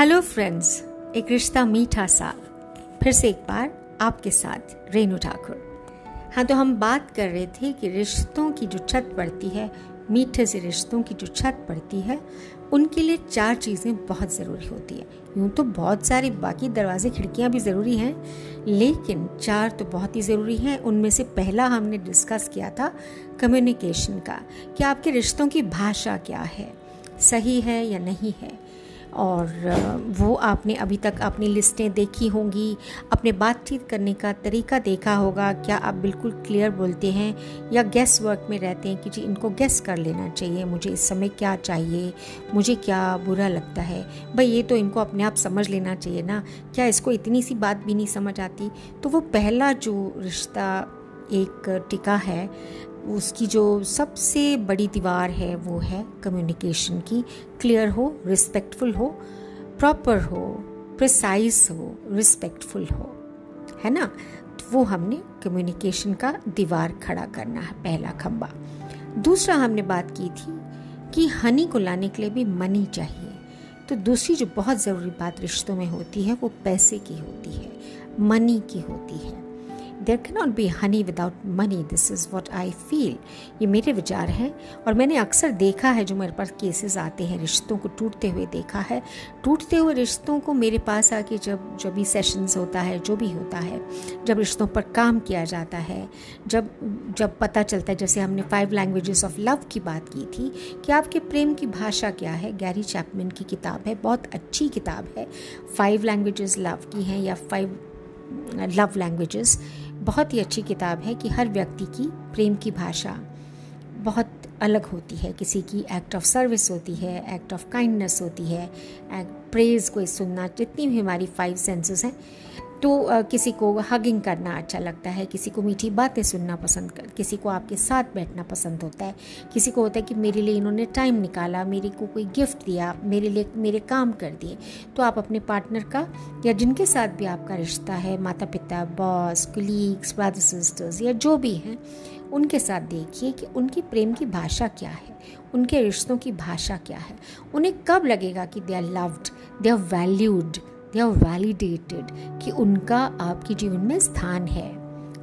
Hello friends एक रिश्ता मीठा सा। फिर से एक बार आपके साथ रेनू ठाकुर। हाँ तो हम बात कर रहे थे कि रिश्तों की जो छत पड़ती है, मीठे से रिश्तों की जो छत पड़ती है, उनके लिए चार चीज़ें बहुत ज़रूरी होती है। यूँ तो बहुत सारे बाकी दरवाजे, खिड़कियाँ भी ज़रूरी हैं, लेकिन चार तो बहुत ही ज़रूरी हैं। उनमें से पहला हमने डिस्कस किया था कम्युनिकेशन का, कि आपके रिश्तों की भाषा क्या है? सही है या नहीं है? और वो आपने अभी तक अपनी लिस्टें देखी होंगी, अपने बातचीत करने का तरीका देखा होगा। क्या आप बिल्कुल क्लियर बोलते हैं या गेस वर्क में रहते हैं कि जी इनको गेस कर लेना चाहिए, मुझे इस समय क्या चाहिए, मुझे क्या बुरा लगता है? भाई ये तो इनको अपने आप समझ लेना चाहिए ना। क्या इसको इतनी सी बात भी नहीं समझ आती? तो वो पहला जो रिश्ता एक टिका है, उसकी जो सबसे बड़ी दीवार है, वो है कम्युनिकेशन की। क्लियर हो रिस्पेक्टफुल हो प्रॉपर हो प्रिसाइज हो रिस्पेक्टफुल हो, है ना? तो वो हमने कम्युनिकेशन का दीवार खड़ा करना है, पहला खंबा। दूसरा हमने बात की थी कि हनी को लाने के लिए भी मनी चाहिए। तो दूसरी जो बहुत ज़रूरी बात रिश्तों में होती है, वो पैसे की होती है मनी की होती है। There can not be honey without money this is what I feel ये मेरे विचार हैं और मैंने अक्सर देखा है जो मेरे पास केसेस आते हैं, रिश्तों को टूटते हुए देखा है। टूटते हुए रिश्तों को मेरे पास आके जब जब भी सेशंस होता है, जो भी होता है, जब रिश्तों पर काम किया जाता है, जब जब पता चलता है, जैसे हमने फाइव लैंग्वेजेस ऑफ़ लव की बात की थी कि आपके प्रेम की भाषा क्या है? गैरी चैपमिन की किताब है, बहुत अच्छी किताब है। फाइव लैंग्वेजेस लव की हैं या फाइव लव लैंग्वेजेस बहुत ही अच्छी किताब है कि हर व्यक्ति की प्रेम की भाषा बहुत अलग होती है। किसी की एक्ट ऑफ़ सर्विस होती है एक्ट ऑफ़ काइंडनेस होती है एक्ट प्रेज को सुनना, जितनी भी हमारी फाइव सेंसेस हैं तो किसी को हगिंग करना अच्छा लगता है, किसी को मीठी बातें सुनना पसंद कर, किसी को आपके साथ बैठना पसंद होता है, किसी को होता है कि मेरे लिए इन्होंने टाइम निकाला, मेरे को कोई गिफ्ट दिया, मेरे लिए, मेरे काम कर दिए तो आप अपने पार्टनर का या जिनके साथ भी आपका रिश्ता है माता पिता बॉस कलीग्स ब्रदर सिस्टर्स या जो भी हैं, उनके साथ देखिए कि उनकी प्रेम की भाषा क्या है, उनके रिश्तों की भाषा क्या है, उन्हें कब लगेगा कि they are loved they are valued they are validated कि उनका आपके जीवन में स्थान है।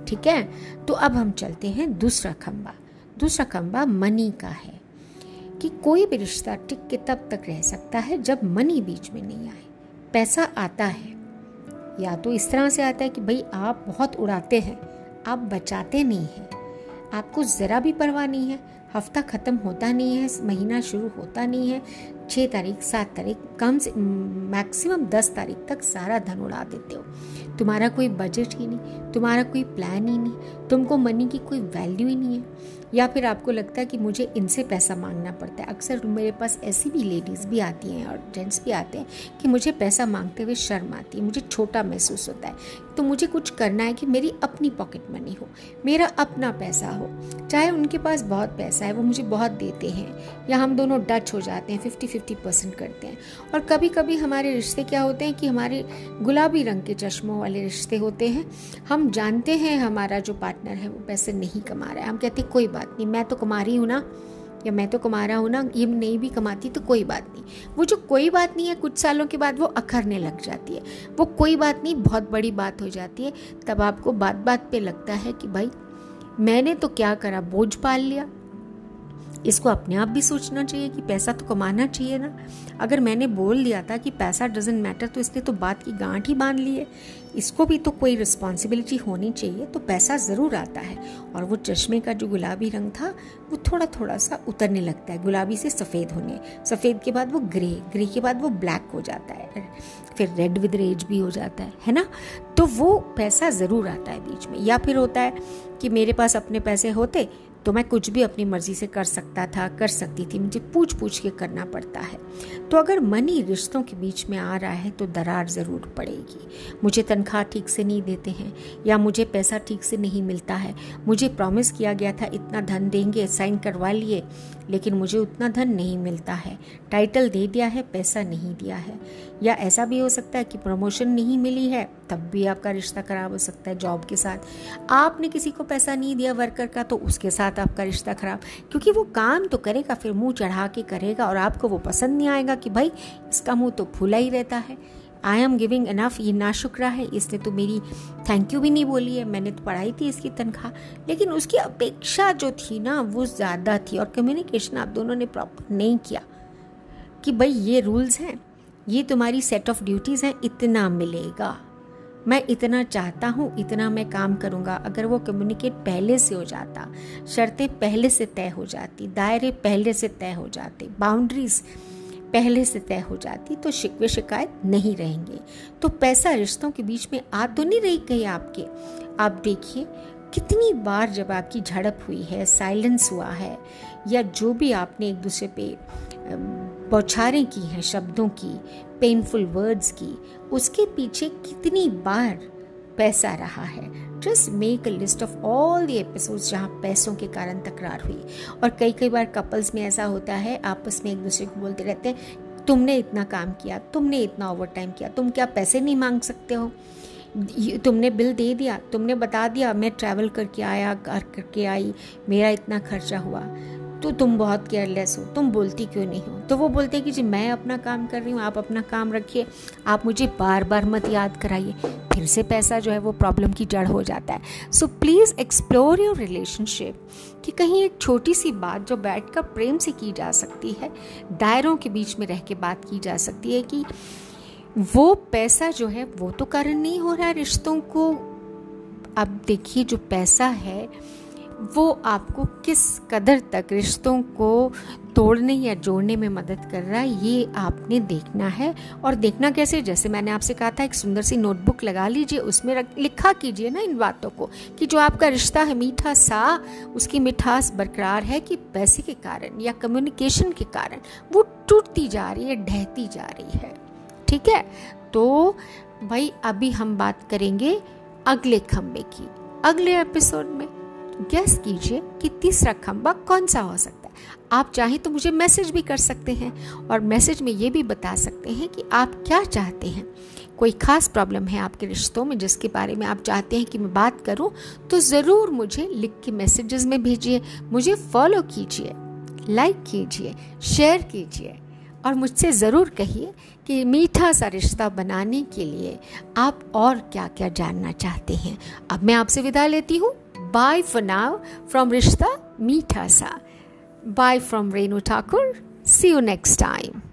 ठीक है? तो अब हम चलते हैं दूसरा खंबा। दूसरा खंबा मनी का है कि कोई भी रिश्ता टिक के तब तक रह सकता है जब मनी बीच में नहीं आए। पैसा आता है। या तो इस तरह से आता है कि भाई आप बहुत उड़ाते हैं, आप बचाते नहीं हैं। आपको ज़रा भी परवाह नहीं है, हफ़्ता ख़त्म होता नहीं है, महीना शुरू होता नहीं है छः तारीख, सात तारीख, कम से मैक्सिमम दस तारीख तक सारा धन उड़ा देते हो। तुम्हारा कोई बजट ही नहीं, तुम्हारा कोई प्लान ही नहीं, तुमको मनी की कोई वैल्यू ही नहीं है। या फिर आपको लगता है कि मुझे इनसे पैसा मांगना पड़ता है। अक्सर मेरे पास ऐसी भी लेडीज़ भी आती हैं और जेंट्स भी आते हैं कि मुझे पैसा मांगते हुए शर्म आती है, मुझे छोटा महसूस होता है। तो मुझे कुछ करना है कि मेरी अपनी पॉकेट मनी हो, मेरा अपना पैसा हो। चाहे उनके पास बहुत पैसा है, वो मुझे बहुत देते हैं। या हम दोनों डच हो जाते हैं फिफ्टी फिफ्टी परसेंट करते हैं। और कभी कभी हमारे रिश्ते क्या होते हैं कि हमारे गुलाबी रंग के चश्मों वाले रिश्ते होते हैं। हम जानते हैं हमारा जो पार्टनर है वो पैसे नहीं कमा रहा है। हम कहते हैं, कोई बात नहीं, मैं तो कमा रही हूँ ना। या, मैं तो कमा रहा हूँ ना, ये नहीं भी कमाती तो कोई बात नहीं। वो जो कोई बात नहीं है, कुछ सालों के बाद वो अखरने लग जाती है। वो कोई बात नहीं, बहुत बड़ी बात हो जाती है। तब आपको बात बात पे लगता है कि, भाई, मैंने तो क्या करा, बोझ पाल लिया। इसको अपने आप भी सोचना चाहिए कि पैसा तो कमाना चाहिए ना। अगर मैंने बोल दिया था कि पैसा डजेंट मैटर तो इसने तो बात की गांठ ही बाँध ली है। इसको भी तो कोई रिस्पॉन्सिबिलिटी होनी चाहिए तो पैसा ज़रूर आता है। और वो चश्मे का जो गुलाबी रंग था, वो थोड़ा थोड़ा सा उतरने लगता है। गुलाबी से सफ़ेद होने, सफ़ेद के बाद वो ग्रे ग्रे के बाद वो ब्लैक हो जाता है। फिर रेड विद रेज भी हो जाता है है ना? तो वो पैसा ज़रूर आता है बीच में। या फिर होता है कि मेरे पास अपने पैसे होते तो मैं कुछ भी अपनी मर्ज़ी से कर सकता था, कर सकती थी। मुझे पूछ पूछ के करना पड़ता है। तो अगर मनी रिश्तों के बीच में आ रहा है तो दरार ज़रूर पड़ेगी। मुझे तनख्वाह ठीक से नहीं देते हैं, या मुझे पैसा ठीक से नहीं मिलता है। मुझे प्रॉमिस किया गया था, इतना धन देंगे साइन करवा लिए, लेकिन मुझे उतना धन नहीं मिलता है। टाइटल दे दिया है, पैसा नहीं दिया है। या ऐसा भी हो सकता है कि प्रमोशन नहीं मिली है, तब भी आपका रिश्ता खराब हो सकता है जॉब के साथ। आपने किसी को पैसा नहीं दिया वर्कर का तो उसके साथ आपका रिश्ता खराब। क्योंकि वो काम तो करेगा, फिर मुँह चढ़ा के करेगा, और आपको वो पसंद नहीं आएगा कि भाई, इसका मुँह तो फूला ही रहता है। आई एम गिविंग इनफ ये ना शुक्रा है, इसने तो मेरी थैंक यू भी नहीं बोली है, मैंने तो पढ़ाई थी इसकी तनख्वाह। लेकिन उसकी अपेक्षा जो थी ना, वो ज़्यादा थी और कम्युनिकेशन आप दोनों ने प्रॉपर नहीं किया। कि भाई ये रूल्स हैं, ये तुम्हारी सेट ऑफ़ ड्यूटीज़ हैं, इतना मिलेगा। मैं इतना चाहता हूँ, इतना मैं काम करूँगा। अगर वो कम्युनिकेट पहले से हो जाता, शर्तें पहले से तय हो जाती, दायरे पहले से तय हो जाते बाउंड्रीज पहले से तय हो जाती तो शिकवे शिकायत नहीं रहेंगे। तो पैसा रिश्तों के बीच में आ तो नहीं रही कहीं आपके? आप देखिए, कितनी बार जब आपकी झड़प हुई है, साइलेंस हुआ है, या जो भी आपने एक दूसरे पे बौछारें की हैं, शब्दों की पेनफुल वर्ड्स की, उसके पीछे कितनी बार पैसा रहा है। Just make a list of all the episodes जहाँ पैसों के कारण तकरार हुई। और कई कई बार कपल्स में ऐसा होता है, आपस में एक दूसरे को बोलते रहते हैं, तुमने इतना काम किया, तुमने इतना ओवर टाइम किया, तुम क्या पैसे नहीं मांग सकते हो? तुमने बिल दे दिया, तुमने बता दिया, मैं ट्रैवल करके आया कर करके आई, मेरा इतना खर्चा हुआ। तो तुम बहुत केयरलेस हो। तुम बोलती क्यों नहीं हो? तो वो बोलते हैं कि जी, मैं अपना काम कर रही हूँ, आप अपना काम रखिए, आप मुझे बार बार मत याद कराइए। फिर से पैसा जो है वो प्रॉब्लम की जड़ हो जाता है। So please explore your relationship कि कहीं एक छोटी सी बात जो बैठ कर प्रेम से की जा सकती है, दायरों के बीच में रह के बात की जा सकती है कि वो पैसा जो है, वो तो कारण नहीं हो रहा है रिश्तों को। अब देखिए जो पैसा है वो आपको किस कदर तक रिश्तों को तोड़ने या जोड़ने में मदद कर रहा है, ये आपने देखना है। और देखना कैसे? जैसे मैंने आपसे कहा था, एक सुंदर सी नोटबुक लगा लीजिए, उसमें रख, लिखा कीजिए ना इन बातों को, कि जो आपका रिश्ता है मीठा सा उसकी मिठास बरकरार है कि पैसे के कारण या कम्युनिकेशन के कारण। वो टूटती जा रही है, ढहती जा रही है। ठीक है? तो भाई, अभी हम बात करेंगे अगले खम्बे की, अगले एपिसोड में। गैस कीजिए कि तीसरा खंबा कौन सा हो सकता है। आप चाहें तो मुझे मैसेज भी कर सकते हैं और मैसेज में ये भी बता सकते हैं कि आप क्या चाहते हैं। कोई ख़ास प्रॉब्लम है आपके रिश्तों में जिसके बारे में आप चाहते हैं कि मैं बात करूँ तो ज़रूर मुझे लिख के मैसेजेस में भेजिए, मुझे फॉलो कीजिए लाइक कीजिए शेयर कीजिए और मुझसे ज़रूर कहिए कि मीठा सा रिश्ता बनाने के लिए आप और क्या क्या जानना चाहते हैं। अब मैं आपसे विदा लेती हूँ। Bye for now from Rishta Mitasa. Bye from Renu Thakur. See you next time.